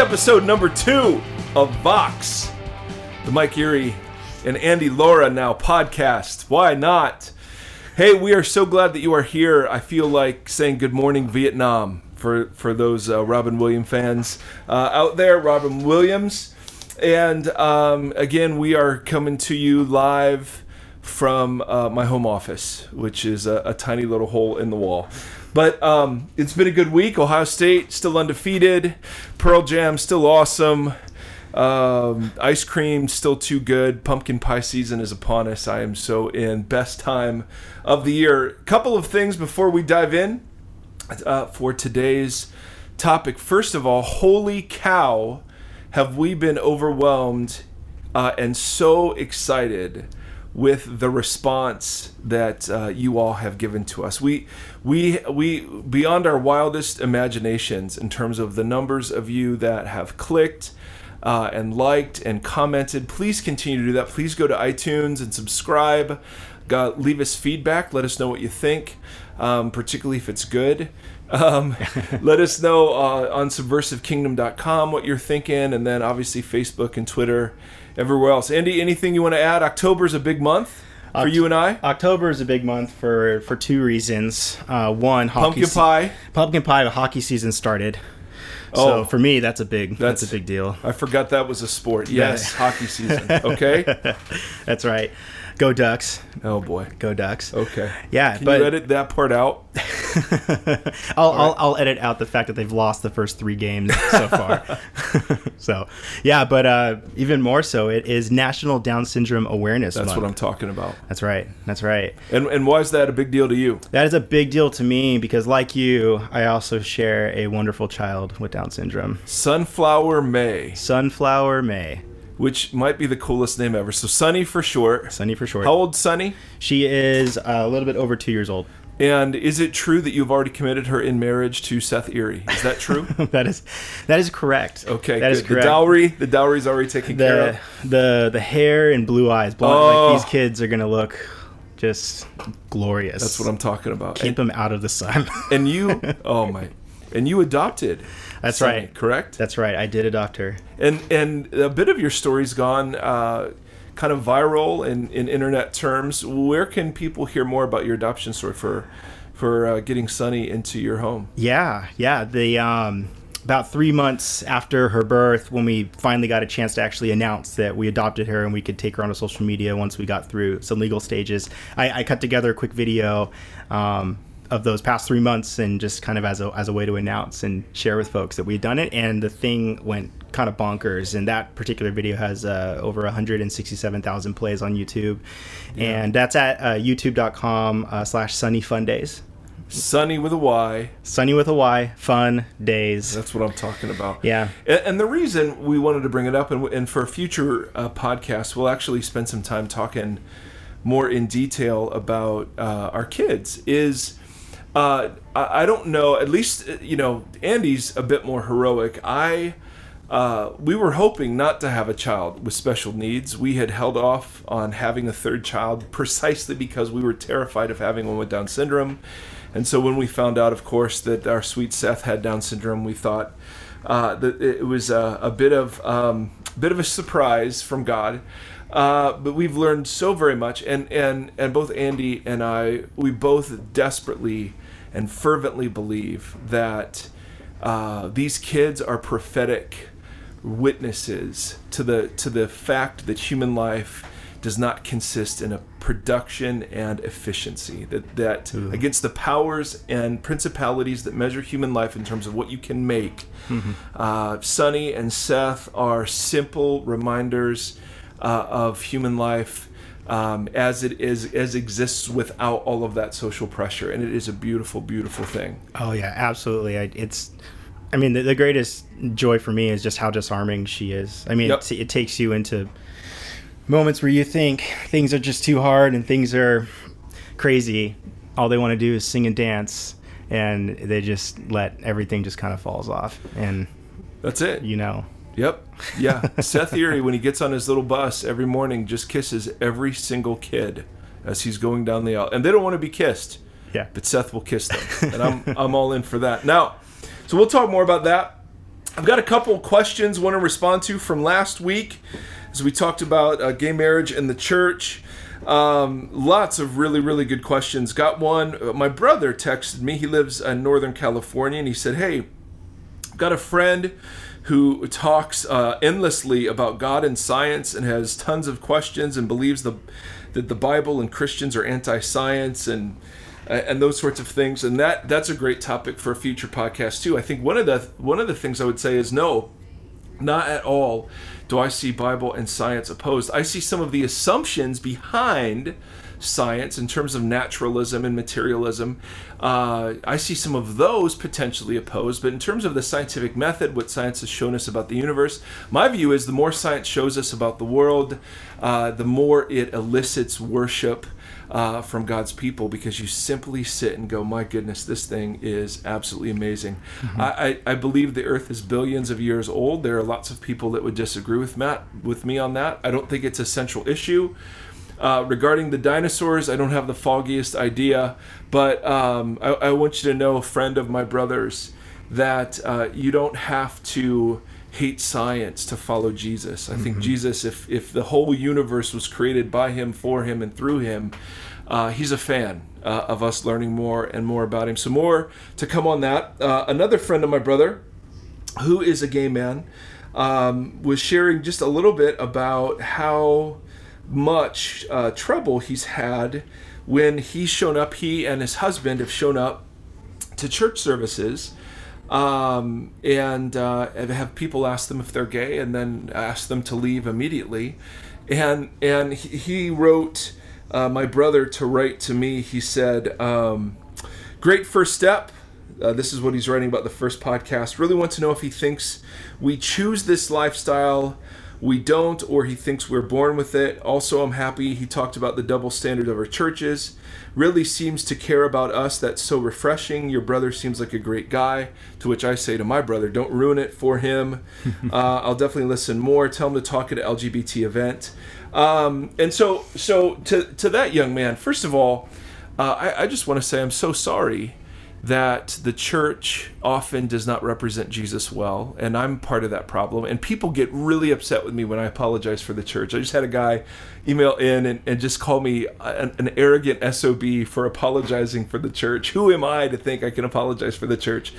Episode number two of Vox, the Mike Erre and Andy Laura now podcast. Why not? Hey, we are so glad that you are here. I feel like saying good morning, Vietnam, for for those uh, Robin Williams fans uh, out there. Robin Williams, and um, again, we are coming to you live from uh, my home office, which is a, a tiny little hole in the wall. But um, it's been a good week. Ohio State still undefeated. Pearl Jam still awesome. Um, ice cream still too good. Pumpkin pie season is upon us. I am so in. Best time of the year. Couple of things before we dive in uh, for today's topic. First of all, holy cow, have we been overwhelmed uh, and so excited with the response that uh, you all have given to us. We, we, we, beyond our wildest imaginations in terms of the numbers of you that have clicked uh, and liked and commented. Please continue to do that. Please go to iTunes and subscribe. Leave us feedback. Let us know what you think, um, particularly if it's good. Um, let us know uh, on subversivekingdom.com what you're thinking, and then obviously Facebook and Twitter everywhere else. Andy, anything you want to add? October is a big month for you and I. October is a big month for for two reasons. Uh, one, hockey pumpkin se- pie. pumpkin pie. The hockey season started. Oh. so for me, that's a big that's, That's- a big deal. I forgot that was a sport. Yes, hockey season. Okay. That's right. Go Ducks. Oh boy. Go Ducks. Okay. Yeah, Can but you edit that part out? I'll, I'll I'll edit out the fact that they've lost the first three games so far. so yeah, but uh, even more so, it is National Down Syndrome Awareness That's Month. what I'm talking about. That's right. That's right. And and why is that a big deal to you? That is a big deal to me because, like you, I also share a wonderful child with Down syndrome. Sunflower May, Sunflower May. Which might be the coolest name ever. So Sunny for short. Sunny for short. How old Sunny? She is uh, a little bit over two years old. And is it true that you've already committed her in marriage to Seth Erre? Is that true? that is that is correct. Okay, that is good. correct. The dowry, the dowry's already taken care of. the the hair and blue eyes. Blonde, Oh. Like these kids are gonna look just glorious. That's what I'm talking about. Keep them out of the sun. And you, oh my, and you adopted. That's right. Correct. That's right. I did adopt her. and and a bit of your story's gone uh, kind of viral in, in internet terms. Where can people hear more about your adoption story for for uh, getting Sunny into your home? Yeah, yeah. The um, about three months after her birth, when we finally got a chance to actually announce that we adopted her and we could take her onto social media once we got through some legal stages, I, I cut together a quick video. Um, of those past three months, and just kind of as a, as a way to announce and share with folks that we'd done it, and the thing went kind of bonkers. And that particular video has uh, over 167,000 plays on YouTube, and that's at uh, youtube.com uh, slash Sunny Fun Days. Sunny with a Y. Sunny with a Y, fun days. That's what I'm talking about. Yeah. And, and the reason we wanted to bring it up, and, and for a future uh, podcast, we'll actually spend some time talking more in detail about uh, our kids, is uh, I, I don't know, at least, uh, you know, Andy's a bit more heroic. I. Uh, we were hoping not to have a child with special needs. We had held off on having a third child precisely because we were terrified of having one with Down syndrome. And so when we found out, of course, that our sweet Seth had Down syndrome, we thought uh, that it was a, a bit of um, bit of a surprise from God. Uh, but we've learned so very much, and, and and both Andy and I, we both desperately and fervently believe that uh, these kids are prophetic witnesses to the to the fact that human life does not consist in a production and efficiency that that against the powers and principalities that measure human life in terms of what you can make uh, Sunny and Seth are simple reminders uh, of human life um, as it is as exists without all of that social pressure and it is a beautiful beautiful thing Oh yeah, absolutely. I, it's, I mean, the, the greatest joy for me is just how disarming she is. I mean, Yep. it, it takes you into moments where you think things are just too hard and things are crazy. All they want to do is sing and dance, and they just let everything just kind of falls off. And that's it you know, Yep. Yeah. Seth Erre, when he gets on his little bus every morning, just kisses every single kid as he's going down the aisle. And they don't want to be kissed, yeah. but Seth will kiss them. And I'm, I'm all in for that. Now, so we'll talk more about that I've got a couple questions I want to respond to from last week as we talked about uh, gay marriage and the church. Um, lots of really, really good questions. Got one. Uh, my brother texted me. He lives in Northern California, and he said, "Hey, got a friend who talks uh, endlessly about God and science and has tons of questions and believes the that the Bible and Christians are anti-science and and those sorts of things. And that that's a great topic for a future podcast too. I think one of the one of the things I would say is no, not at all do I see Bible and science opposed. I see some of the assumptions behind science in terms of naturalism and materialism. Uh, I see some of those potentially opposed, but in terms of the scientific method, what science has shown us about the universe, my view is the more science shows us about the world, uh, the more it elicits worship uh, from God's people because you simply sit and go, my goodness, this thing is absolutely amazing. Mm-hmm. I, I, believe the earth is billions of years old. There are lots of people that would disagree with Matt with me on that. I don't think it's a central issue. Uh, regarding the dinosaurs, I don't have the foggiest idea, but um, I, I, want you to know, friend of my brother's, that uh, you don't have to hate science to follow Jesus. I mm-hmm. think Jesus, if if the whole universe was created by him, for him, and through him, uh, he's a fan uh, of us learning more and more about him. So more to come on that. Uh, another friend of my brother, who is a gay man, um, was sharing just a little bit about how much uh, trouble he's had when he's shown up. He and his husband have shown up to church services um, and uh, have people ask them if they're gay, and then ask them to leave immediately. And and he wrote uh, my brother to write to me. He said, um, "Great first step." Uh, this is what he's writing about the first podcast. Really want to know if he thinks we choose this lifestyle we don't, or he thinks we're born with it. Also, I'm happy he talked about the double standard of our churches. Really seems to care about us. That's so refreshing. Your brother seems like a great guy. To which I say to my brother, don't ruin it for him. uh, I'll definitely listen more. Tell him to talk at an LGBT event. Um, and so, so to to that young man, first of all, uh, I, I just want to say I'm so sorry that the church often does not represent Jesus well, and I'm part of that problem. And people get really upset with me when I apologize for the church. I just had a guy email in and, and just call me an, an arrogant SOB for apologizing for the church. Who am I to think I can apologize for the church?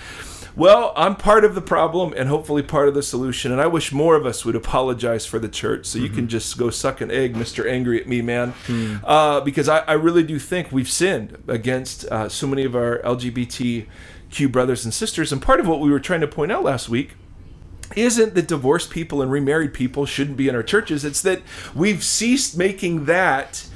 Well, I'm part of the problem and hopefully part of the solution. And I wish more of us would apologize for the church. So you mm-hmm. can just go suck an egg, Mr. Angry at Me, man. Mm. Uh, because I, I, really do think we've sinned against uh, so many of our LGBTQ brothers and sisters. And part of what we were trying to point out last week isn't that divorced people and remarried people shouldn't be in our churches. It's that we've ceased making that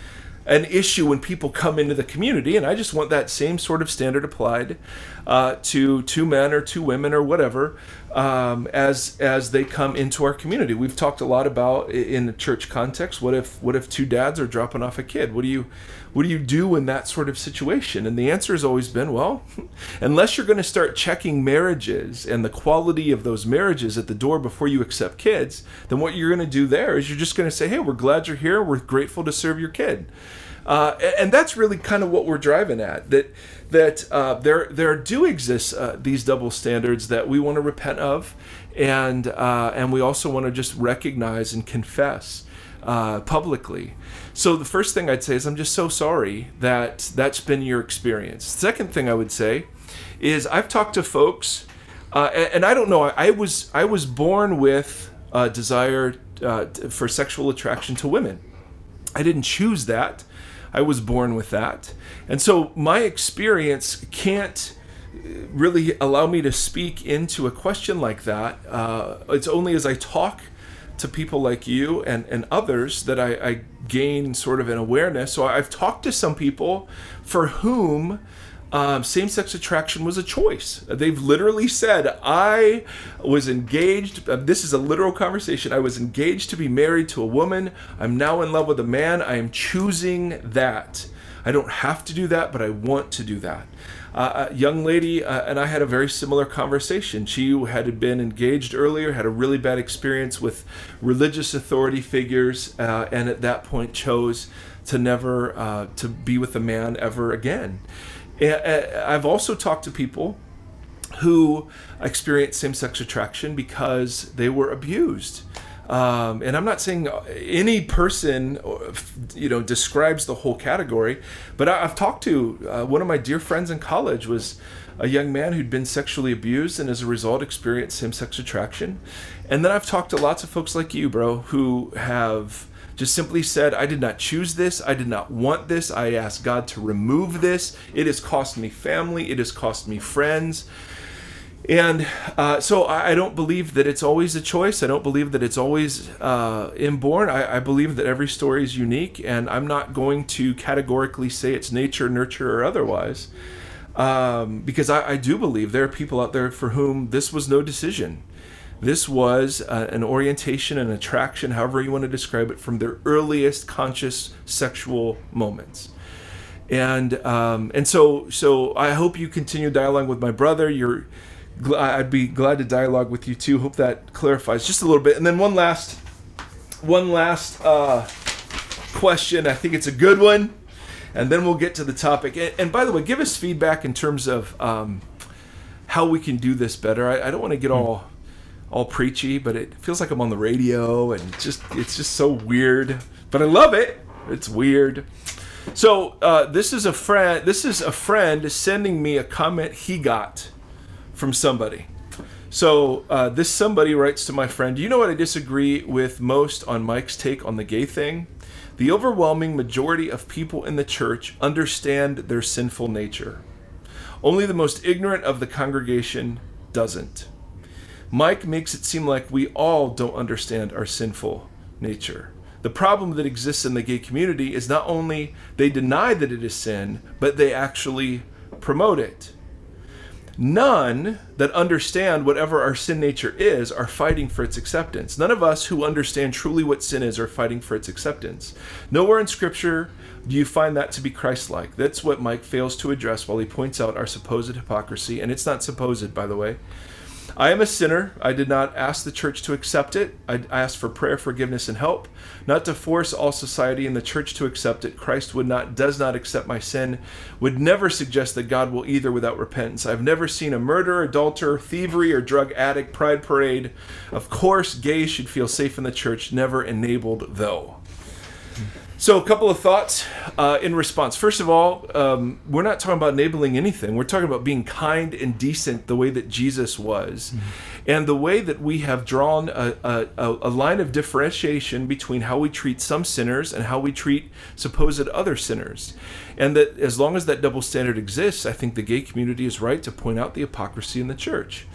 an issue when people come into the community, and I just want that same sort of standard applied uh, to two men or two women or whatever um, as as they come into our community. We've talked a lot about in the church context. What if what if two dads are dropping off a kid? What do you what do you do in that sort of situation? And the answer has always been, well, unless you're going to start checking marriages and the quality of those marriages at the door before you accept kids, then what you're going to do there is you're just going to say, hey, we're glad you're here. We're grateful to serve your kid. Uh, and that's really kind of what we're driving at. That that uh, there there do exist uh, these double standards that we want to repent of, and uh, and we also want to just recognize and confess uh, publicly. So the first thing I'd say is I'm just so sorry that that's been your experience. Second thing I would say is I've talked to folks, uh, and, and, I don't know. I, I, was I was born with a desire for sexual attraction to women. I didn't choose that. I was born with that, and so my experience can't really allow me to speak into a question like that. Uh, it's only as I talk to people like you and, and others that I, I gain sort of an awareness. So I've talked to some people for whom um, same sex attraction was a choice. They've literally said, I was engaged. Uh, this is a literal conversation. I was engaged to be married to a woman. I'm now in love with a man. I am choosing that. I don't have to do that, but I want to do that uh, a young lady uh, and I had a very similar conversation. She had been engaged earlier, had a really bad experience with religious authority figures, uh, and at that point chose to never uh, to be with a man ever again. Uh, I've also talked to people who experienced same-sex attraction because they were abused. Um, and I'm not saying any person, you know, describes the whole category, but I, have talked to uh, one of my dear friends in college was a young man who'd been sexually abused and as a result experienced same-sex attraction. And then I've talked to lots of folks like you, bro, who have just simply said, I did not choose this. I did not want this. I asked God to remove this. It has cost me family. It has cost me friends. And uh, so I, I, don't believe that it's always a choice. I don't believe that it's always uh, inborn. I, I, believe that every story is unique, and I'm not going to categorically say it's nature, nurture, or otherwise, um, because I, I, do believe there are people out there for whom this was no decision. This was uh, an orientation, an attraction, however you want to describe it, from their earliest conscious sexual moments. And um, and so so I hope you continue dialogue with my brother. You're I'd be glad to dialogue with you too. Hope that clarifies just a little bit. And then one last one last uh, question. I think it's a good one, and then we'll get to the topic. And, and by the way, give us feedback in terms of um, how we can do this better. I, I don't want to get hmm. all all preachy, but it feels like I'm on the radio and just it's just so weird. But I love it. It's weird. So uh, this is a friend. This is a friend sending me a comment he got from somebody. So uh, this somebody writes to my friend. Do you know what I disagree with most on Mike's take on the gay thing? The overwhelming majority of people in the church understand their sinful nature. Only the most ignorant of the congregation doesn't. Mike makes it seem like we all don't understand our sinful nature. The problem that exists in the gay community is not only they deny that it is sin, but they actually promote it. None that understand whatever our sin nature is are fighting for its acceptance. None of us who understand truly what sin is are fighting for its acceptance. Nowhere in Scripture do you find that to be Christ like. That's what Mike fails to address while he points out our supposed hypocrisy. And it's not supposed, by the way. I am a sinner. I did not ask the church to accept it. I asked for prayer, forgiveness, and help, not to force all society and the church to accept it. Christ would not, does not accept my sin, would never suggest that God will either without repentance. I've never seen a murderer, adulterer, thievery, or drug addict pride parade. Of course, gays should feel safe in the church, never enabled though. So, a couple of thoughts uh, in response. First of all, um, we're not talking about enabling anything. We're talking about being kind and decent the way that Jesus was. Mm-hmm. And the way that we have drawn a, a, a, line of differentiation between how we treat some sinners and how we treat supposed other sinners. And that as long as that double standard exists, I think the gay community is right to point out the hypocrisy in the church.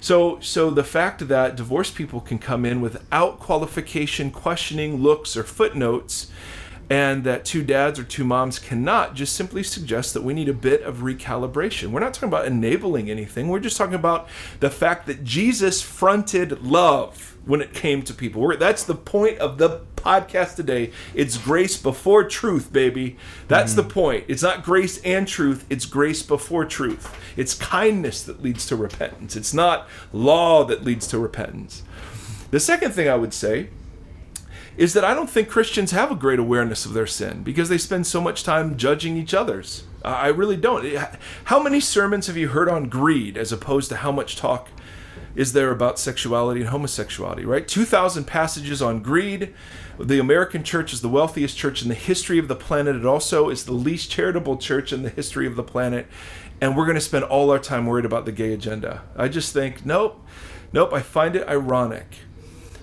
So, so the fact that divorced people can come in without qualification, questioning looks or footnotes and that two dads or two moms cannot just simply suggest that we need a bit of recalibration. We're not talking about enabling anything. We're just talking about the fact that Jesus fronted love when it came to people. We're, that's the point of the podcast today. It's grace before truth, baby. That's mm. the point. It's not grace and truth, it's grace before truth. It's kindness that leads to repentance. It's not law that leads to repentance. The second thing I would say is that I don't think Christians have a great awareness of their sin because they spend so much time judging each other's. I really don't. How many sermons have you heard on greed as opposed to how much talk is there about sexuality and homosexuality, right? 2,000 passages on greed. The American church is the wealthiest church in the history of the planet. It also is the least charitable church in the history of the planet. And we're going to spend all our time worried about the gay agenda. I just think, nope, nope, I find it ironic,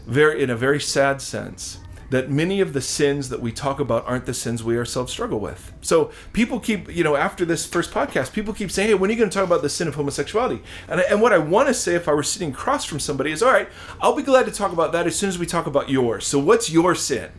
very in a very sad sense that many of the sins that we talk about aren't the sins we ourselves struggle with. So people keep, you know, after this first podcast, people keep saying, hey, when are you going to talk about the sin of homosexuality? And, I, and what I want to say if I were sitting across from somebody is, all right, I'll be glad to talk about that as soon as we talk about yours. So what's your sin?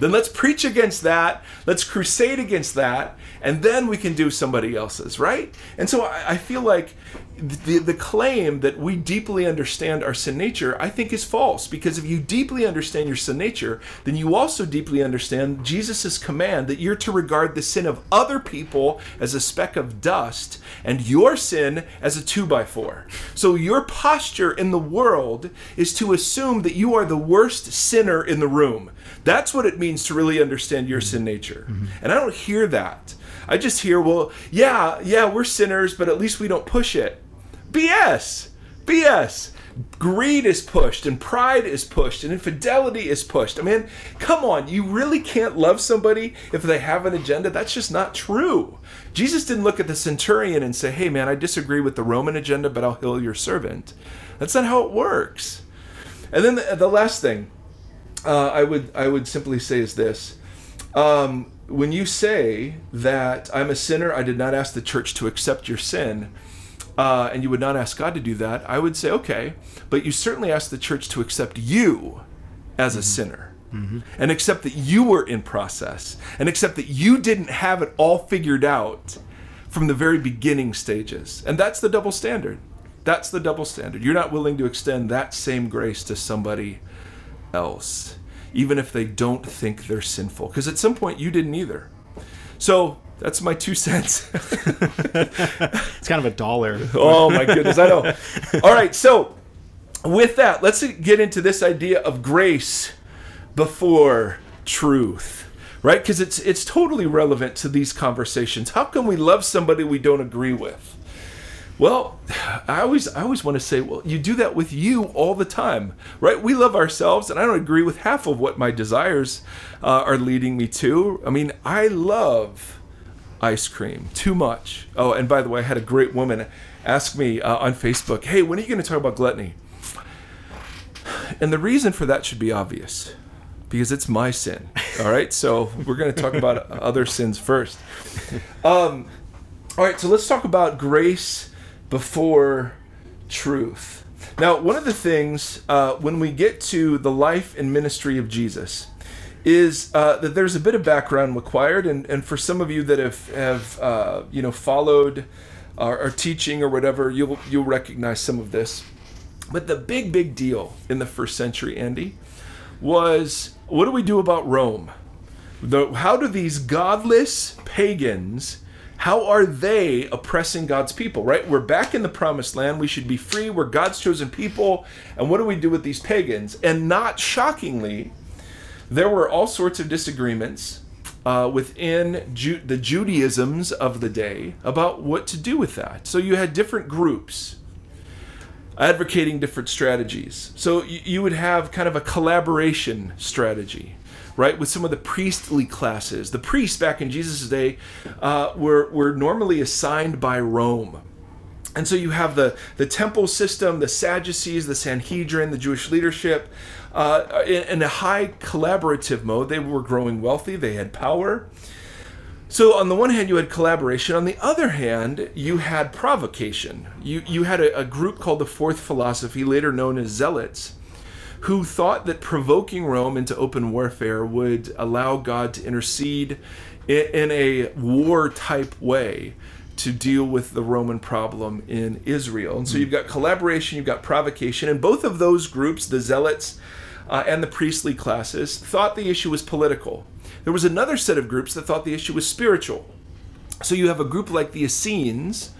Then let's preach against that. Let's crusade against that. And then we can do somebody else's, right? And so I, I feel like the, the claim that we deeply understand our sin nature, I think, is false. Because if you deeply understand your sin nature, then you also deeply understand Jesus' command that you're to regard the sin of other people as a speck of dust and your sin as a two by four. So your posture in the world is to assume that you are the worst sinner in the room. That's what it means to really understand your sin nature. Mm-hmm. And I don't hear that. I just hear, well, yeah, yeah, we're sinners, but at least we don't push it. BS. BS. Greed is pushed, and pride is pushed, and infidelity is pushed. I mean, come on, you really can't love somebody if they have an agenda? That's just not true. Jesus didn't look at the centurion and say, hey, man, I disagree with the Roman agenda, but I'll heal your servant. That's not how it works. And then the, the last thing uh, I would I would simply say is this: um, when you say that I'm a sinner, I did not ask the church to accept your sin, uh, and you would not ask God to do that, I would say okay, but you certainly asked the church to accept you as a mm-hmm. sinner. Mm-hmm. And accept that you were in process, and accept that you didn't have it all figured out from the very beginning stages. And that's the double standard. That's the double standard. You're not willing to extend that same grace to somebody else, even if they don't think they're sinful. Because at some point you didn't either. So that's my two cents. it's kind of a dollar. oh my goodness, I know. All right, so with that, let's get into this idea of grace before truth. Right? Because it's it's totally relevant to these conversations. How can we love somebody we don't agree with? Well, I always I always want to say, well, you do that with you all the time, right? We love ourselves, and I don't agree with half of what my desires uh, are leading me to. I mean, I love ice cream too much. Oh, and by the way, I had a great woman ask me uh, on Facebook, "Hey, when are you going to talk about gluttony?" And the reason for that should be obvious, because it's my sin. All right, so we're going to talk about other sins first. Um, all right, so let's talk about grace before truth. Now, one of the things uh, when we get to the life and ministry of Jesus is uh, that there's a bit of background required, and, and for some of you that have have uh, you know followed our, our teaching or whatever, you'll you'll recognize some of this. But the big big deal in the first century, Andy, was what do we do about Rome? The, how do these godless pagans how are they oppressing God's people, right? We're back in the promised land. We should be free. We're God's chosen people. And what do we do with these pagans? And not shockingly, there were all sorts of disagreements uh, within Ju- the Judaisms of the day about what to do with that. So you had different groups advocating different strategies. So you would have kind of a collaboration strategy right? With some of the priestly classes. The priests back in Jesus' day uh, were, were normally assigned by Rome. And so you have the, the temple system, the Sadducees, the Sanhedrin, the Jewish leadership. Uh, in, in a high collaborative mode, they were growing wealthy, they had power. So on the one hand, you had collaboration. On the other hand, you had provocation. You you had a, a, group called the Fourth Philosophy, later known as Zealots, who thought that provoking Rome into open warfare would allow God to intercede in a war type way to deal with the Roman problem in Israel. And so you've got collaboration, you've got provocation, and both of those groups, the zealots uh, and the priestly classes, thought the issue was political. There was another set of groups that thought the issue was spiritual. So you have a group like the Essenes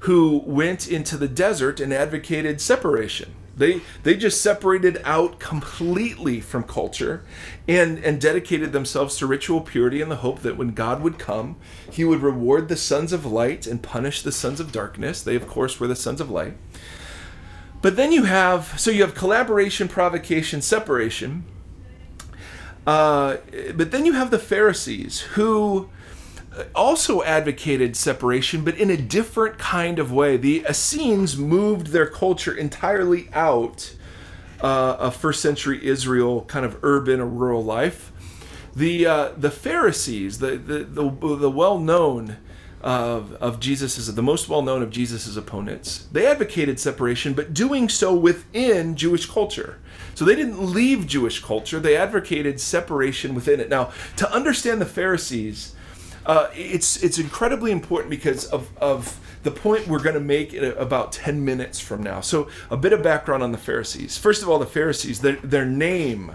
who went into the desert and advocated separation. They they just separated out completely from culture and and dedicated themselves to ritual purity in the hope that when God would come, he would reward the sons of light and punish the sons of darkness. They of course were the sons of light. But then you have so you have collaboration, provocation, separation. Uh, but then you have the Pharisees who also advocated separation, but in a different kind of way. The Essenes moved their culture entirely out uh, of first century Israel, kind of urban or rural life. The uh, the Pharisees, the the the, the well known of of Jesus's the most well known of Jesus's opponents, they advocated separation, but doing so within Jewish culture. So they didn't leave Jewish culture; they advocated separation within it. Now, to understand the Pharisees uh, it's it's incredibly important because of of the point we're going to make in about 10 minutes from now. So a bit of background on the Pharisees. First of all, the Pharisees, their, their name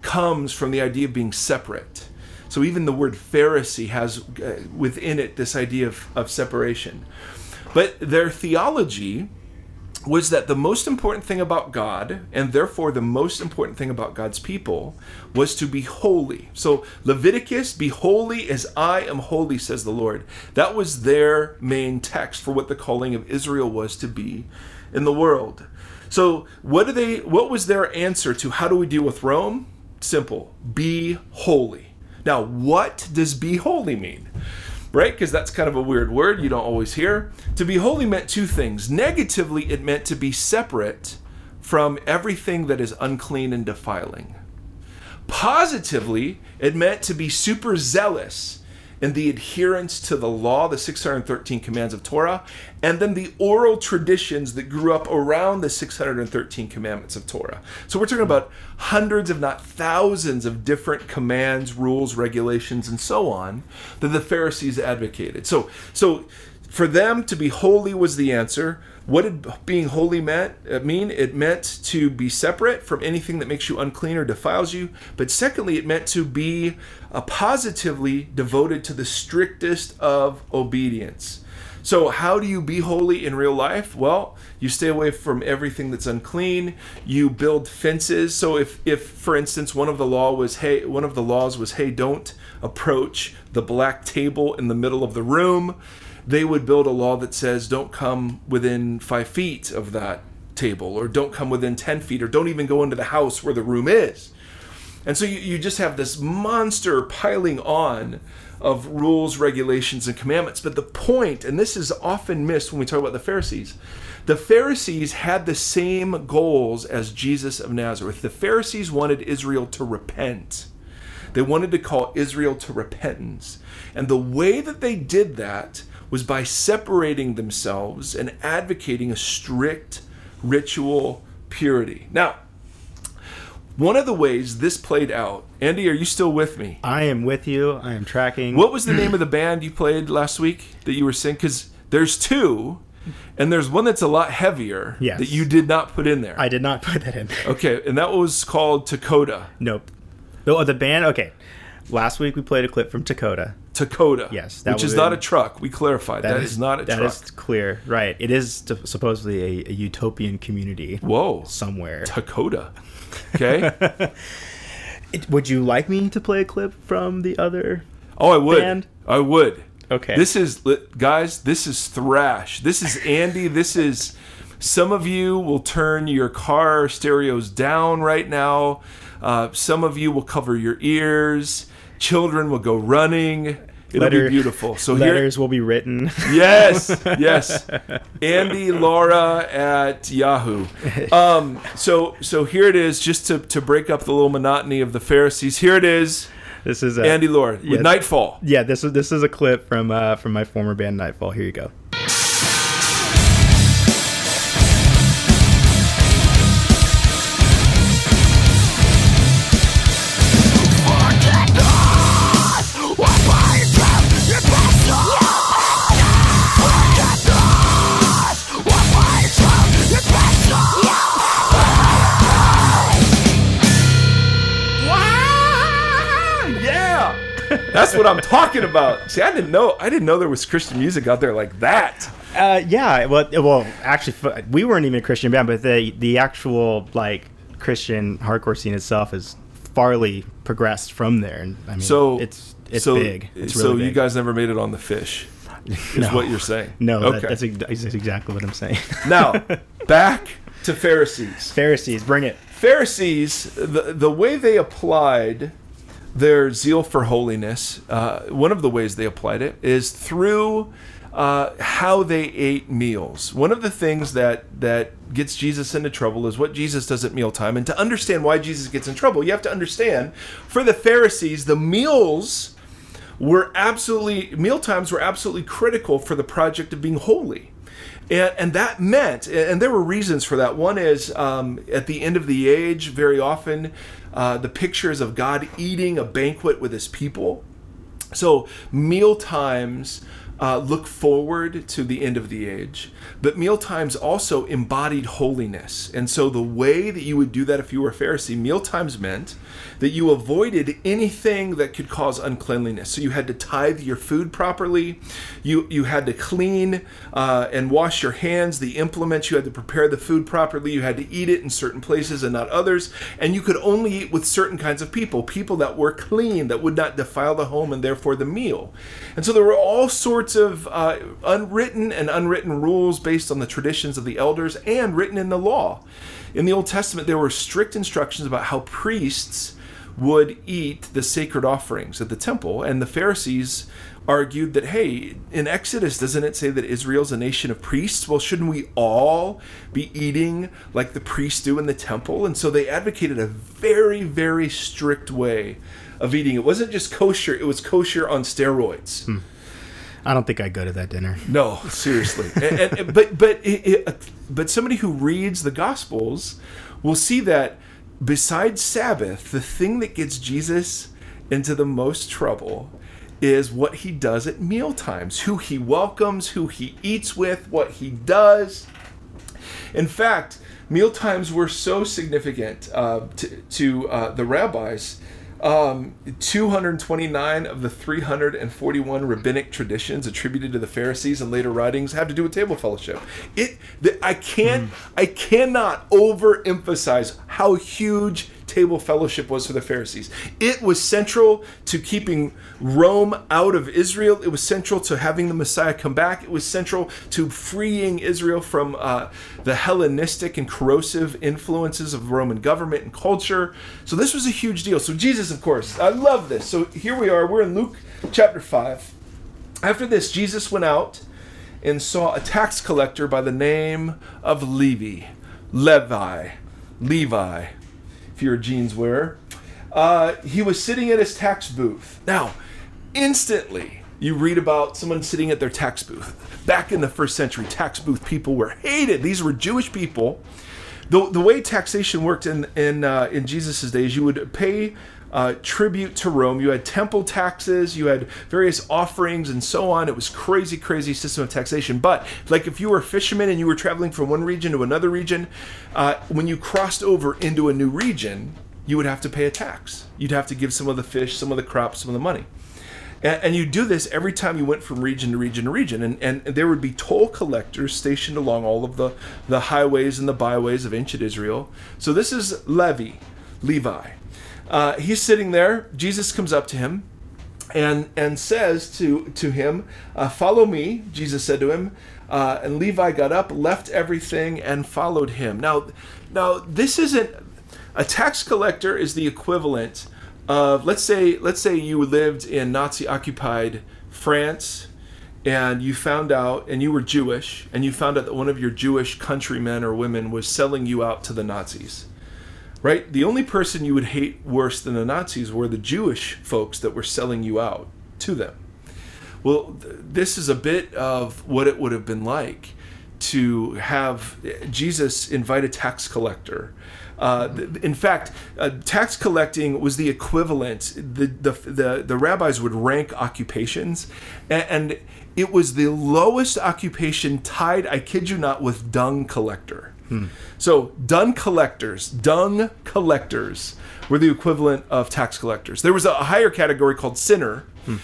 comes from the idea of being separate. So even the word Pharisee has uh, within it this idea of, of separation. But their theology was that the most important thing about God, and therefore the most important thing about God's people, was to be holy. So, Leviticus, be holy as I am holy, says the Lord. That was their main text for what the calling of Israel was to be in the world. So, what do they what was their answer to how do we deal with Rome? Simple. Be holy. Now, what does be holy mean? Right? Because that's kind of a weird word you don't always hear. To be holy meant two things. Negatively, it meant to be separate from everything that is unclean and defiling. Positively, it meant to be super zealous in the adherence to the law, the 613 commands of Torah, and then the oral traditions that grew up around the 613 commandments of Torah. So we're talking about hundreds, if not thousands, of different commands, rules, regulations, and so on that the Pharisees advocated. So, so for them to be holy was the answer. What did being holy meant uh, mean? It meant to be separate from anything that makes you unclean or defiles you. But secondly, it meant to be uh, positively devoted to the strictest of obedience. So, how do you be holy in real life? Well, you stay away from everything that's unclean. You build fences. So, if, if for instance, one of the law was, hey, one of the laws was, hey, don't approach the black table in the middle of the room they would build a law that says don't come within five feet of that table, or don't come within 10 feet, or don't even go into the house where the room is. And so you, you just have this monster piling on of rules, regulations, and commandments. But the point, and this is often missed when we talk about the Pharisees, the Pharisees had the same goals as Jesus of Nazareth. The Pharisees wanted Israel to repent. They wanted to call Israel to repentance. And the way that they did that was by separating themselves and advocating a strict ritual purity. Now, one of the ways this played out, Andy, are you still with me? I am with you. I am tracking. What was the name of the band you played last week that you were singing? Because there's two, and there's one that's a lot heavier yes. that you did not put in there. I did not put that in there. Okay, and that was called Dakota. Nope. Oh, the band. Okay. Last week we played a clip from Dakota. Dakota. Yes, which is not a truck. We clarified that, that is, is, not a that truck. That is clear, right? It is t- supposedly a, a, utopian community. Whoa, somewhere Dakota. Okay. it, would you like me to play a clip from the other? Oh, I would. Band? I would. Okay. This is guys. This is thrash. This is Andy. This is. Some of you will turn your car stereos down right now. Uh, some of you will cover your ears. Children will go running. It'll Letter, be beautiful. So letters here, will be written. Yes, yes. Andy Laura at Yahoo. Um, so so here it is, just to, to break up the little monotony of the Pharisees. Here it is. This is a, Andy Laura with yeah, Nightfall. Yeah, this is this is a clip from uh, from my former band Nightfall. Here you go. That's what I'm talking about. See, I didn't know. I didn't know there was Christian music out there like that. Uh, yeah. Well, well, actually, we weren't even a Christian band, but the the actual like Christian hardcore scene itself is farly progressed from there. And I mean, so it's it's so, big. It's so really you guys never made it on the fish. Is no. what you're saying? No, okay. That, that's, that's exactly what I'm saying. now, back to Pharisees. Pharisees, bring it. Pharisees, the the way they applied their zeal for holiness, uh, one of the ways they applied it is through uh, how they ate meals. One of the things that that gets Jesus into trouble is what Jesus does at mealtime. And to understand why Jesus gets in trouble, you have to understand for the Pharisees, the meals were absolutely meal times were absolutely critical for the project of being holy. And, and that meant, and there were reasons for that. One is um, at the end of the age, very often uh, the pictures of God eating a banquet with his people. So, meal times uh, look forward to the end of the age, but mealtimes also embodied holiness. And so the way that you would do that if you were a Pharisee, mealtimes meant that you avoided anything that could cause uncleanliness. So you had to tithe your food properly, you you had to clean uh, and wash your hands, the implements. You had to prepare the food properly. You had to eat it in certain places and not others, and you could only eat with certain kinds of people, people that were clean, that would not defile the home and therefore the meal. And so there were all sorts of uh, unwritten and unwritten rules based on the traditions of the elders and written in the law. In the Old Testament, there were strict instructions about how priests would eat the sacred offerings at the temple, and the Pharisees argued that, hey, in Exodus, doesn't it say that Israel's a nation of priests? Well, shouldn't we all be eating like the priests do in the temple? And so they advocated a very, very strict way of eating. It wasn't just kosher, it was kosher on steroids. Hmm. I don't think I'd go to that dinner. No, seriously. and, and, but but it, it, but somebody who reads the Gospels will see that besides Sabbath, the thing that gets Jesus into the most trouble is what he does at meal times, who he welcomes, who he eats with, what he does. In fact, meal times were so significant uh, to, to uh, the rabbis. Um, 229 of the 341 rabbinic traditions attributed to the Pharisees and later writings have to do with table fellowship. It, the, I can't, mm. I cannot overemphasize how huge table fellowship was for the Pharisees. It was central to keeping Rome out of Israel. It was central to having the Messiah come back. It was central to freeing Israel from uh, the Hellenistic and corrosive influences of Roman government and culture. So this was a huge deal. So Jesus, of course, I love this. So here we are. We're in Luke chapter 5. After this, Jesus went out and saw a tax collector by the name of Levi. Levi. Levi if you're a jeans wearer. Uh, he was sitting at his tax booth. Now, instantly, you read about someone sitting at their tax booth. Back in the first century, tax booth people were hated. These were Jewish people. The, the way taxation worked in in uh, in Jesus' days, you would pay uh, tribute to Rome. You had temple taxes, you had various offerings, and so on. It was crazy, crazy system of taxation. But like if you were a fisherman and you were traveling from one region to another region, uh, when you crossed over into a new region, you would have to pay a tax. You'd have to give some of the fish, some of the crops, some of the money. And, you do this every time you went from region to region to region. And, and there would be toll collectors stationed along all of the, the highways and the byways of ancient Israel. So this is Levi, Levi. Uh, he's sitting there. Jesus comes up to him and and says to to him, uh, "Follow me." Jesus said to him, uh, and Levi got up, left everything, and followed him. Now, now this isn't a tax collector is the equivalent of let's say let's say you lived in Nazi occupied France and you found out and you were Jewish and you found out that one of your Jewish countrymen or women was selling you out to the Nazis right? The only person you would hate worse than the Nazis were the Jewish folks that were selling you out to them. Well, th- this is a bit of what it would have been like to have Jesus invite a tax collector. Uh, in fact, uh, tax collecting was the equivalent. The, the, the, the rabbis would rank occupations, and, and it was the lowest occupation tied, I kid you not, with dung collector. Hmm. So dung collectors, dung collectors were the equivalent of tax collectors. There was a higher category called sinner. Hmm.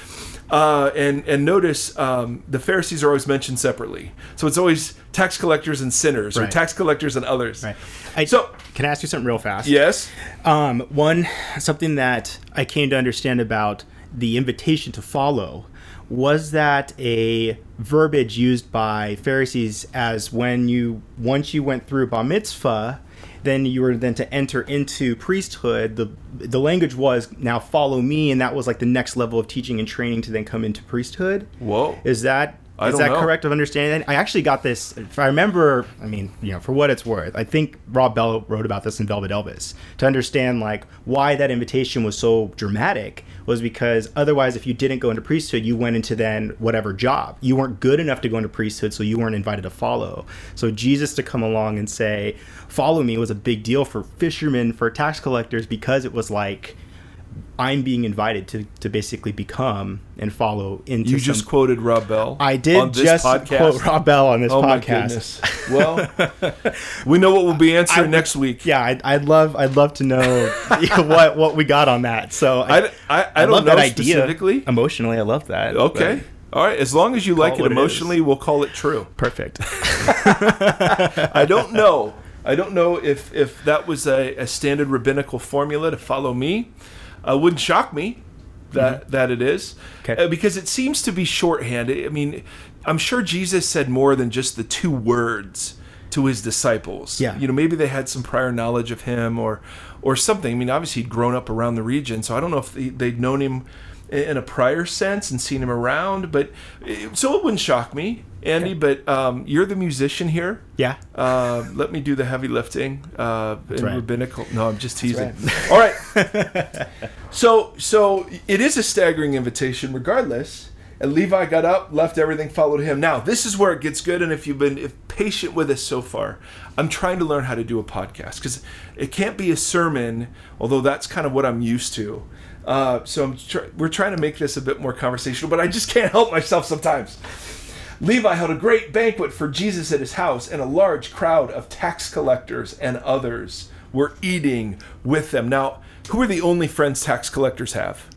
Uh, and and notice um, the Pharisees are always mentioned separately. So it's always tax collectors and sinners, right. or tax collectors and others. Right. I, so can I ask you something real fast? Yes. Um, one something that I came to understand about the invitation to follow was that a verbiage used by Pharisees as when you once you went through bar mitzvah, then you were then to enter into priesthood. The the language was now follow me, and that was like the next level of teaching and training to then come into priesthood. Whoa! Is that I is that know. correct of understanding? I actually got this. If I remember, I mean, you know, for what it's worth, I think Rob Bell wrote about this in Velvet Elvis to understand like why that invitation was so dramatic was because otherwise, if you didn't go into priesthood, you went into then whatever job. You weren't good enough to go into priesthood, so you weren't invited to follow. So Jesus to come along and say, "Follow me," was a big deal for fishermen, for tax collectors, because it was like I'm being invited to to basically become and follow into. You some- just quoted Rob Bell. I did just podcast. quote Rob Bell on this Oh podcast. Well, we know what we'll be answering I- next week. Yeah, I'd, I'd love I'd love to know what what we got on that. So I, I, I, don't love know that idea. specifically. Emotionally, I love that. Okay. All right. As long as you like it what it is. emotionally, we'll call it true. perfect. I don't know. I don't know if if that was a, a standard rabbinical formula to follow me. Uh, wouldn't shock me that that it is, Okay. Uh, because it seems to be shorthand. I mean, I'm sure Jesus said more than just the two words to his disciples. Yeah. you know, maybe they had some prior knowledge of him or or something. I mean, obviously he'd grown up around the region, so I don't know if they'd known him in a prior sense and seen him around. But so it wouldn't shock me, Andy. But um, you're the musician here. Yeah. Uh, let me do the heavy lifting uh, in right. rabbinical. No, I'm just teasing. right. All right. so, so it is a staggering invitation, regardless. And Levi got up, left everything, followed him. Now, this is where it gets good. And if you've been patient with us so far, I'm trying to learn how to do a podcast because it can't be a sermon, although that's kind of what I'm used to. Uh, so tr- we're trying to make this a bit more conversational, but I just can't help myself sometimes. Levi held a great banquet for Jesus at his house, and a large crowd of tax collectors and others were eating with them. Now, who are the only friends tax collectors have?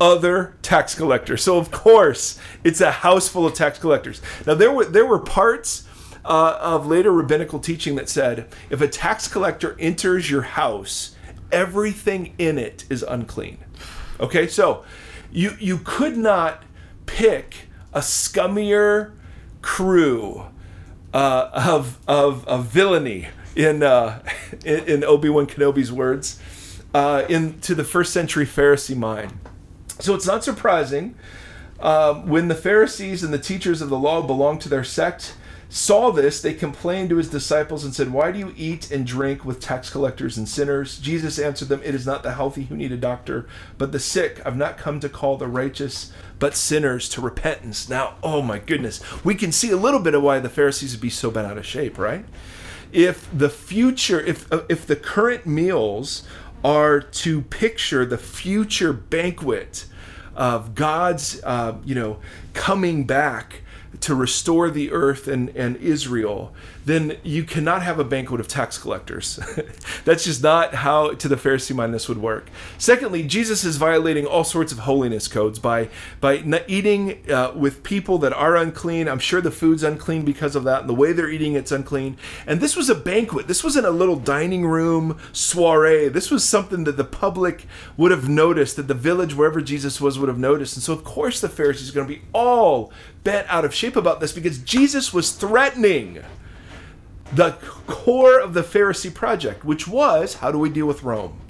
Other tax collectors. So of course, it's a house full of tax collectors. Now there were there were parts uh, of later rabbinical teaching that said if a tax collector enters your house, everything in it is unclean. Okay, so you you could not pick a scummier crew uh, of, of villainy in uh, in, in Obi Wan Kenobi's words uh, into the first century Pharisee mind. So it's not surprising um, when the Pharisees and the teachers of the law belonged to their sect saw this, they complained to his disciples and said, Why do you eat and drink with tax collectors and sinners? Jesus answered them, It is not the healthy who need a doctor, but the sick. I've not come to call the righteous, but sinners to repentance. Now, oh my goodness, we can see a little bit of why the Pharisees would be so bent out of shape, right? If the future, if uh, if the current meals are to picture the future banquet of God's, uh, you know, coming back to restore the earth and, and Israel, then you cannot have a banquet of tax collectors. That's just not how, to the Pharisee mind, this would work. Secondly, Jesus is violating all sorts of holiness codes by by eating uh, with people that are unclean. I'm sure the food's unclean because of that, and the way they're eating it's unclean. And this was a banquet. This wasn't a little dining room soiree. This was something that the public would have noticed, that the village wherever Jesus was would have noticed. And so, of course, the Pharisees are going to be all bent out of shape about this because Jesus was threatening the core of the Pharisee project, which was how do we deal with Rome?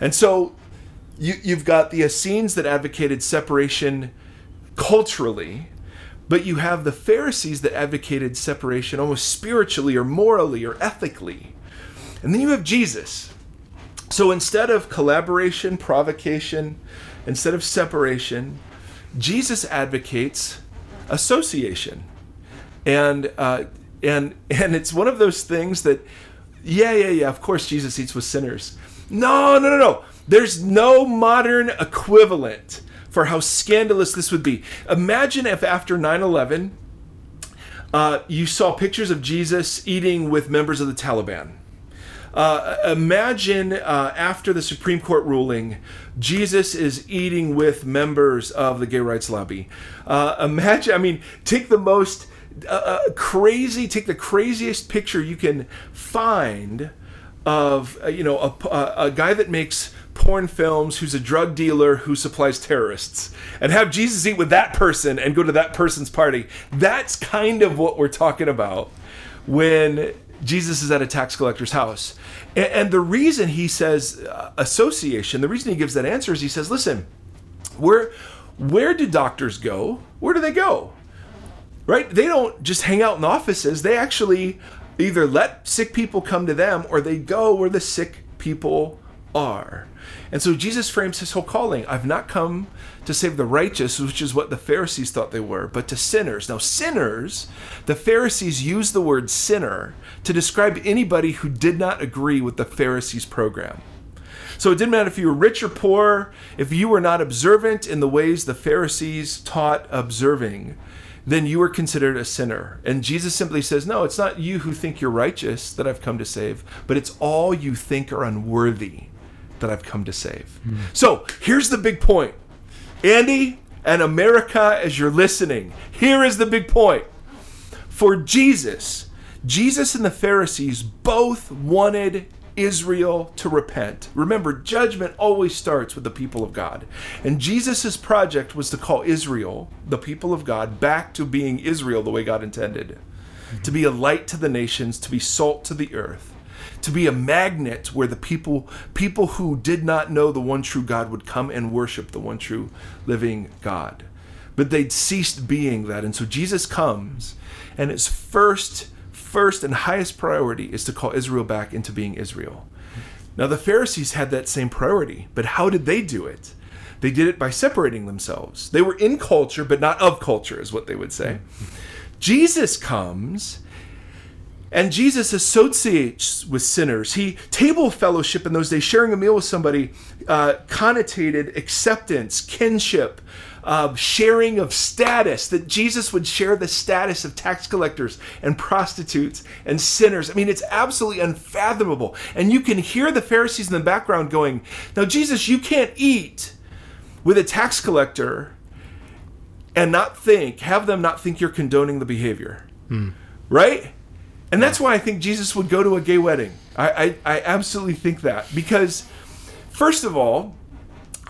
And so you, you've got the Essenes that advocated separation culturally, but you have the Pharisees that advocated separation almost spiritually or morally or ethically. And then you have Jesus. So instead of collaboration, provocation, instead of separation, Jesus advocates association. And uh, and and it's one of those things that yeah, yeah, yeah, of course Jesus eats with sinners. No, no, no, no. There's no modern equivalent for how scandalous this would be. Imagine if after 9 11, uh, you saw pictures of Jesus eating with members of the Taliban. Uh, imagine uh, after the Supreme Court ruling, Jesus is eating with members of the gay rights lobby. Uh, imagine, I mean, take the most uh, uh, crazy, take the craziest picture you can find of, uh, you know, a, a, guy that makes porn films who's a drug dealer who supplies terrorists and have Jesus eat with that person and go to that person's party. That's kind of what we're talking about when Jesus is at a tax collector's house. And, and the reason he says uh, association, the reason he gives that answer is he says, listen, where where do doctors go? Where do they go? Right? They don't just hang out in offices. They actually either let sick people come to them or they go where the sick people are. And so Jesus frames his whole calling. I've not come to save the righteous, which is what the Pharisees thought they were, but to sinners. Now, sinners, the Pharisees used the word sinner to describe anybody who did not agree with the Pharisees' program. So it didn't matter if you were rich or poor, if you were not observant in the ways the Pharisees taught observing, then you are considered a sinner. And Jesus simply says, No, it's not you who think you're righteous that I've come to save, but it's all you think are unworthy that I've come to save. Mm. So here's the big point. Andy and America, as you're listening, here is the big point. For Jesus, Jesus and the Pharisees both wanted Israel to repent. Remember, judgment always starts with the people of God. And Jesus' project was to call Israel, the people of God, back to being Israel the way God intended. Mm-hmm. To be a light to the nations, to be salt to the earth to be a magnet where the people people who did not know the one true God would come and worship the one true living God. But they'd ceased being that. And so Jesus comes and his first first and highest priority is to call Israel back into being Israel. Now the Pharisees had that same priority, but how did they do it? They did it by separating themselves. They were in culture, but not of culture, is what they would say. Jesus comes and Jesus associates with sinners. He table fellowship in those days, sharing a meal with somebody, uh, connotated acceptance, kinship, uh, sharing of status. That Jesus would share the status of tax collectors and prostitutes and sinners. I mean, it's absolutely unfathomable. And you can hear the Pharisees in the background going, "Now, Jesus, you can't eat with a tax collector and not think, have them not think you're condoning the behavior." Hmm. Right? And that's why I think Jesus would go to a gay wedding. I, I, I absolutely think that. Because, first of all,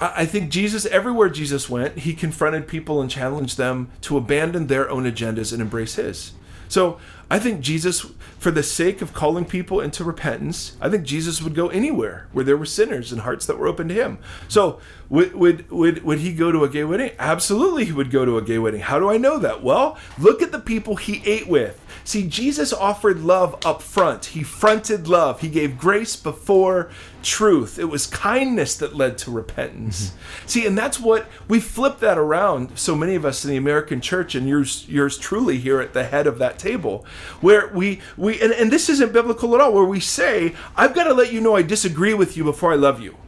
I think Jesus, everywhere Jesus went, he confronted people and challenged them to abandon their own agendas and embrace his. So I think Jesus, for the sake of calling people into repentance, I think Jesus would go anywhere where there were sinners and hearts that were open to him. So would would would, would he go to a gay wedding? Absolutely, he would go to a gay wedding. How do I know that? Well, look at the people he ate with. See, Jesus offered love up front. He fronted love. He gave grace before truth. It was kindness that led to repentance. Mm-hmm. See, and that's what we flip that around. So many of us in the American church, and yours, yours truly here at the head of that table, where we we and, and this isn't biblical at all, where we say, I've got to let you know I disagree with you before I love you.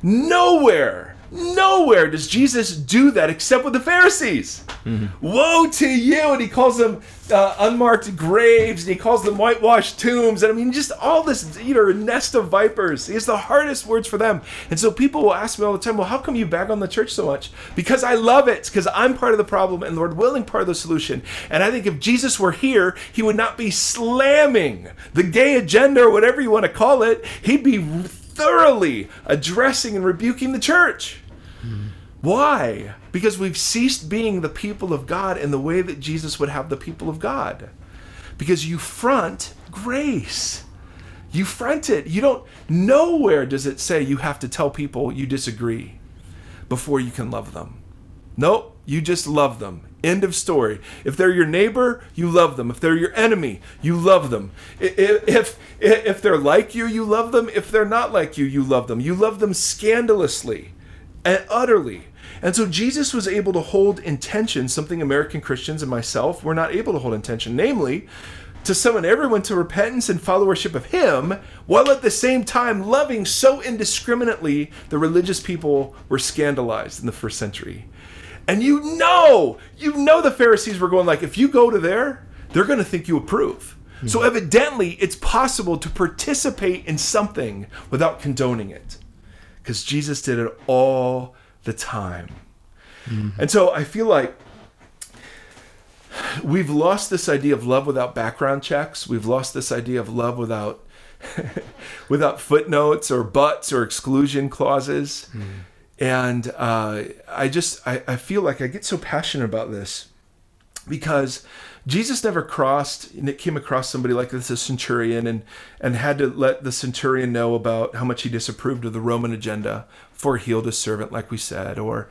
Nowhere Nowhere does Jesus do that except with the Pharisees. Mm-hmm. Woe to you! And he calls them uh, unmarked graves, and he calls them whitewashed tombs. And I mean, just all this, you know, nest of vipers. He has the hardest words for them. And so people will ask me all the time, well, how come you bag on the church so much? Because I love it, because I'm part of the problem and Lord willing part of the solution. And I think if Jesus were here, he would not be slamming the gay agenda or whatever you want to call it. He'd be thoroughly addressing and rebuking the church. Why? Because we've ceased being the people of God in the way that Jesus would have the people of God. Because you front grace. You front it. You don't, nowhere does it say you have to tell people you disagree before you can love them. Nope, you just love them. End of story. If they're your neighbor, you love them. If they're your enemy, you love them. If, if, if they're like you, you love them. If they're not like you, you love them. You love them scandalously and utterly. And so Jesus was able to hold intention, something American Christians and myself were not able to hold intention, namely, to summon everyone to repentance and followership of Him, while at the same time loving so indiscriminately the religious people were scandalized in the first century. And you know, you know the Pharisees were going like, if you go to there, they're going to think you approve. Mm-hmm. So evidently, it's possible to participate in something without condoning it, because Jesus did it all the time. Mm-hmm. And so I feel like we've lost this idea of love without background checks. We've lost this idea of love without without footnotes or buts or exclusion clauses. Mm-hmm and uh, I just I, I feel like I get so passionate about this because Jesus never crossed and it came across somebody like this a centurion and and had to let the centurion know about how much he disapproved of the Roman agenda for healed his servant like we said or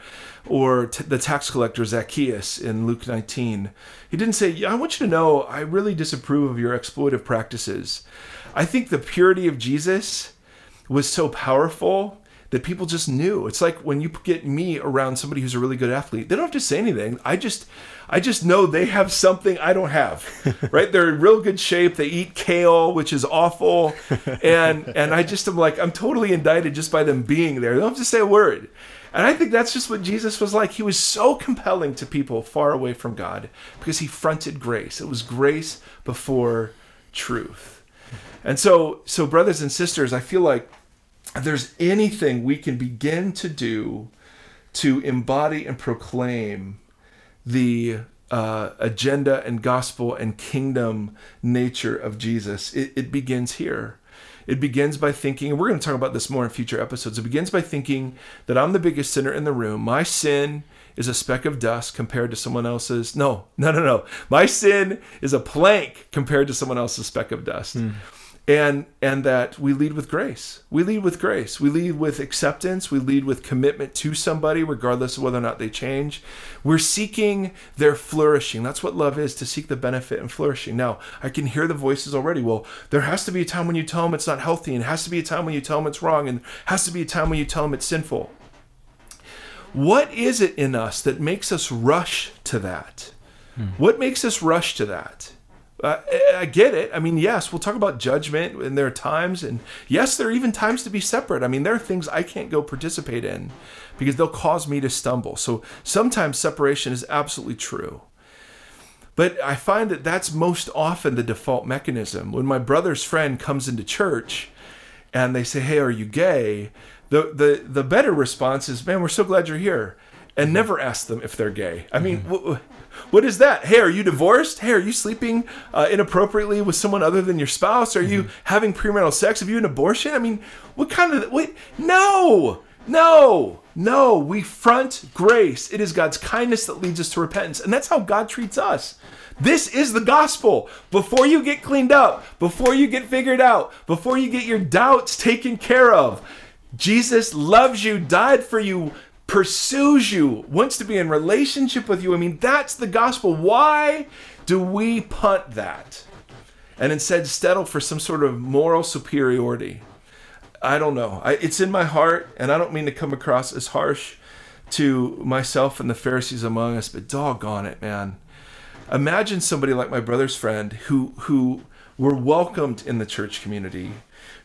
or t- the tax collector Zacchaeus in Luke 19 he didn't say I want you to know I really disapprove of your exploitive practices. I think the purity of Jesus was so powerful that people just knew. It's like when you get me around somebody who's a really good athlete, they don't have to say anything. I just I just know they have something I don't have. right? They're in real good shape. They eat kale, which is awful. And and I just am like I'm totally indicted just by them being there. They don't have to say a word. And I think that's just what Jesus was like. He was so compelling to people far away from God because he fronted grace. It was grace before truth. And so so brothers and sisters, I feel like if there's anything we can begin to do to embody and proclaim the uh, agenda and gospel and kingdom nature of Jesus, it, it begins here. It begins by thinking, and we're going to talk about this more in future episodes. It begins by thinking that I'm the biggest sinner in the room. My sin is a speck of dust compared to someone else's. No, no, no, no. My sin is a plank compared to someone else's speck of dust. Mm and and that we lead with grace. We lead with grace. We lead with acceptance. We lead with commitment to somebody regardless of whether or not they change. We're seeking their flourishing. That's what love is to seek the benefit and flourishing. Now i can hear the voices already. Well there has to be a time when you tell them it's not healthy and has to be a time when you tell them it's wrong and has to be a time when you tell them it's sinful. What is it in us that makes us rush to that? Hmm. what makes us rush to that I get it. I mean, yes, we'll talk about judgment, and there are times, and yes, there are even times to be separate. I mean, there are things I can't go participate in because they'll cause me to stumble. So sometimes separation is absolutely true. But I find that that's most often the default mechanism. When my brother's friend comes into church and they say, Hey, are you gay? The, the, the better response is, Man, we're so glad you're here. And never ask them if they're gay. I mean, mm-hmm. What is that? Hey, are you divorced? Hey, are you sleeping uh, inappropriately with someone other than your spouse? Are mm-hmm. you having premarital sex? Have you an abortion? I mean, what kind of wait? No, no, no. We front grace. It is God's kindness that leads us to repentance, and that's how God treats us. This is the gospel. Before you get cleaned up, before you get figured out, before you get your doubts taken care of, Jesus loves you, died for you, pursues you, wants to be in relationship with you. I mean, that's the gospel. Why do we punt that and instead settle for some sort of moral superiority? I don't know. I, it's in my heart, and I don't mean to come across as harsh to myself and the Pharisees among us, but doggone it, man. Imagine somebody like my brother's friend who who were welcomed in the church community,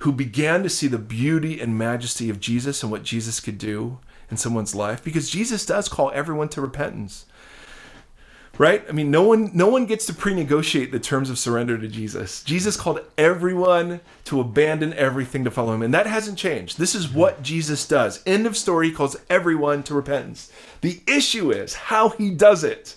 who began to see the beauty and majesty of Jesus and what Jesus could do, in someone's life because Jesus does call everyone to repentance. Right? I mean, no one no one gets to pre-negotiate the terms of surrender to Jesus. Jesus called everyone to abandon everything to follow him, and that hasn't changed. This is what Jesus does. End of story. He calls everyone to repentance. The issue is how he does it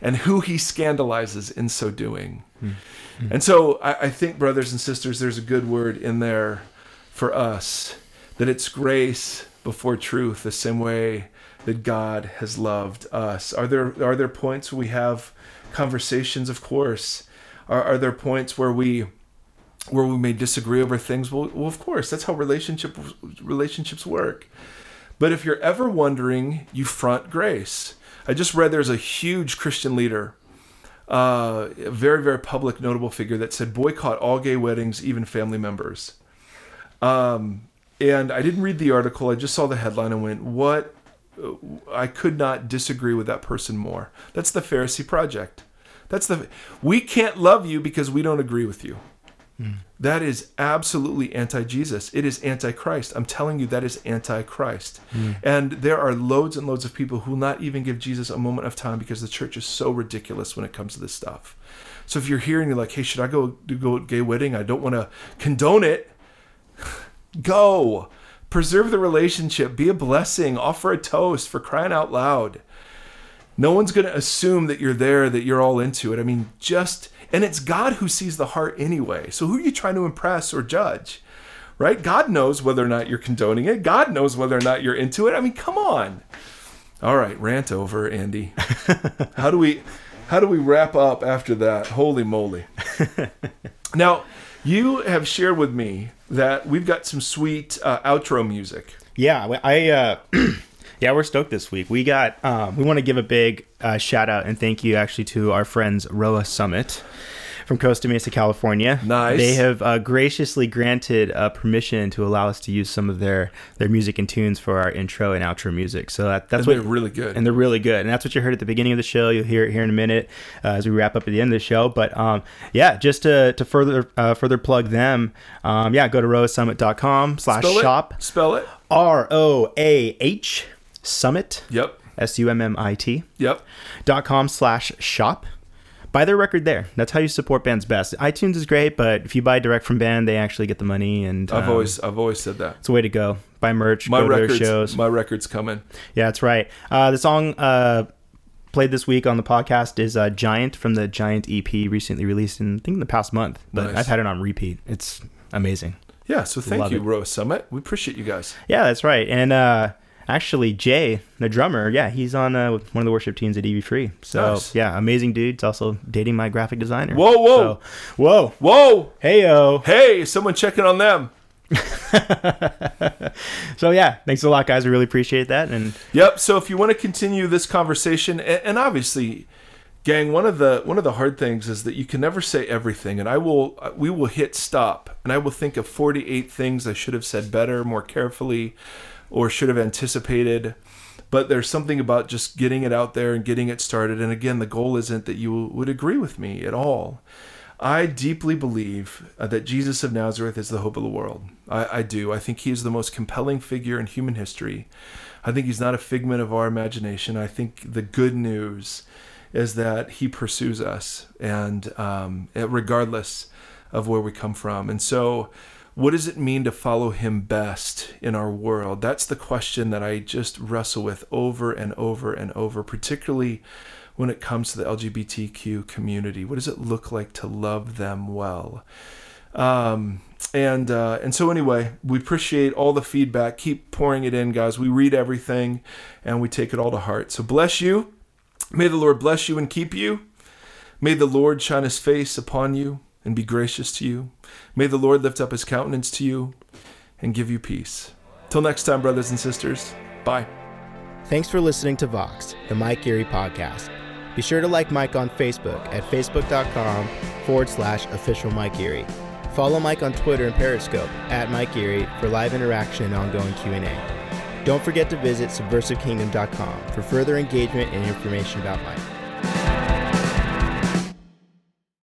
and who he scandalizes in so doing. Mm-hmm. And so I, I think, brothers and sisters, there's a good word in there for us that it's grace before truth the same way that God has loved us. Are there are there points we have conversations? Of course. Are, are there points where we where we may disagree over things? Well, well, of course, that's how relationship relationships work. But if you're ever wondering, you front grace. I just read there's a huge Christian leader, uh, a very very public notable figure that said boycott all gay weddings, even family members. Um, and I didn't read the article. I just saw the headline and went, "What?" I could not disagree with that person more. That's the Pharisee project. That's the we can't love you because we don't agree with you. Mm. That is absolutely anti-Jesus. It is anti-Christ. I'm telling you that is anti-Christ. Mm. And there are loads and loads of people who will not even give Jesus a moment of time because the church is so ridiculous when it comes to this stuff. So if you're here and you're like, "Hey, should I go do go gay wedding?" I don't want to condone it. Go. Preserve the relationship. Be a blessing. Offer a toast for crying out loud. No one's going to assume that you're there, that you're all into it. I mean, just, and it's God who sees the heart anyway. So who are you trying to impress or judge? Right? God knows whether or not you're condoning it. God knows whether or not you're into it. I mean, come on. All right, rant over, Andy. how do we how do we wrap up after that? Holy moly. now, you have shared with me that we've got some sweet uh, outro music. Yeah, I uh, yeah, we're stoked this week. We got um, we want to give a big uh, shout out and thank you actually to our friends Roah Summit. From Costa Mesa, California. Nice. They have uh, graciously granted uh, permission to allow us to use some of their their music and tunes for our intro and outro music. So that, that's And what they're really good. and they're really good. And that's what you heard at the beginning of the show. You'll hear it here in a minute uh, as we wrap up at the end of the show. But um, yeah, just to, to further uh, further plug them, um, yeah, go to roahsummit.com slash shop. Spell it. R O A H Summit, Yep. S U M M I T, Yep. dot com slash shop. Buy their record there. That's how you support bands best. iTunes is great, but if you buy direct from band, they actually get the money, and I've um, always I've always said that. it's a way to go. Buy merch, My go to their records shows. my records coming. Yeah, that's right. Uh, the song uh, played this week on the podcast is uh, Giant from the Giant EP recently released in, I think, in the past month. But Nice. I've had it on repeat. It's amazing. Yeah, so thank Love you, it. Rose Summit. We appreciate you guys. Yeah, that's right. And uh, actually, Jay, the drummer, yeah, he's on uh, one of the worship teams at EV Free. So, Nice. yeah, amazing dude. He's also dating my graphic designer. Whoa, whoa. So, whoa. Whoa! Hey, yo. Hey, someone checking on them. So, yeah, thanks a lot, guys. We really appreciate that. And Yep. So if you want to continue this conversation, and, and obviously, gang, one of the one of the hard things is that you can never say everything, and I will we will hit stop, and I will think of forty eight things I should have said better, more carefully, or should have anticipated. But there's something about just getting it out there and getting it started. And again, the goal isn't that you would agree with me at all. I deeply believe uh, that Jesus of Nazareth is the hope of the world. I, I do. I think he is the most compelling figure in human history. I think he's not a figment of our imagination. I think the good news is that he pursues us, and um, regardless of where we come from. And so, what does it mean to follow him best in our world? That's the question that I just wrestle with over and over and over, particularly when it comes to the LGBTQ community. What does it look like to love them well? Um, and uh, and so anyway, we appreciate all the feedback. Keep pouring it in, guys. We read everything, and we take it all to heart. So bless you. May the Lord bless you and keep you. May the Lord shine His face upon you and be gracious to you. May the Lord lift up His countenance to you and give you peace. Till next time, brothers and sisters. Bye. Thanks for listening to Vox, the Mike Erre podcast. Be sure to like Mike on Facebook at facebook.com forward slash official Mike Erre. Follow Mike on Twitter and Periscope at Mike Erre for live interaction and ongoing Q&A. Don't forget to visit subversivekingdom.com for further engagement and information about Mike.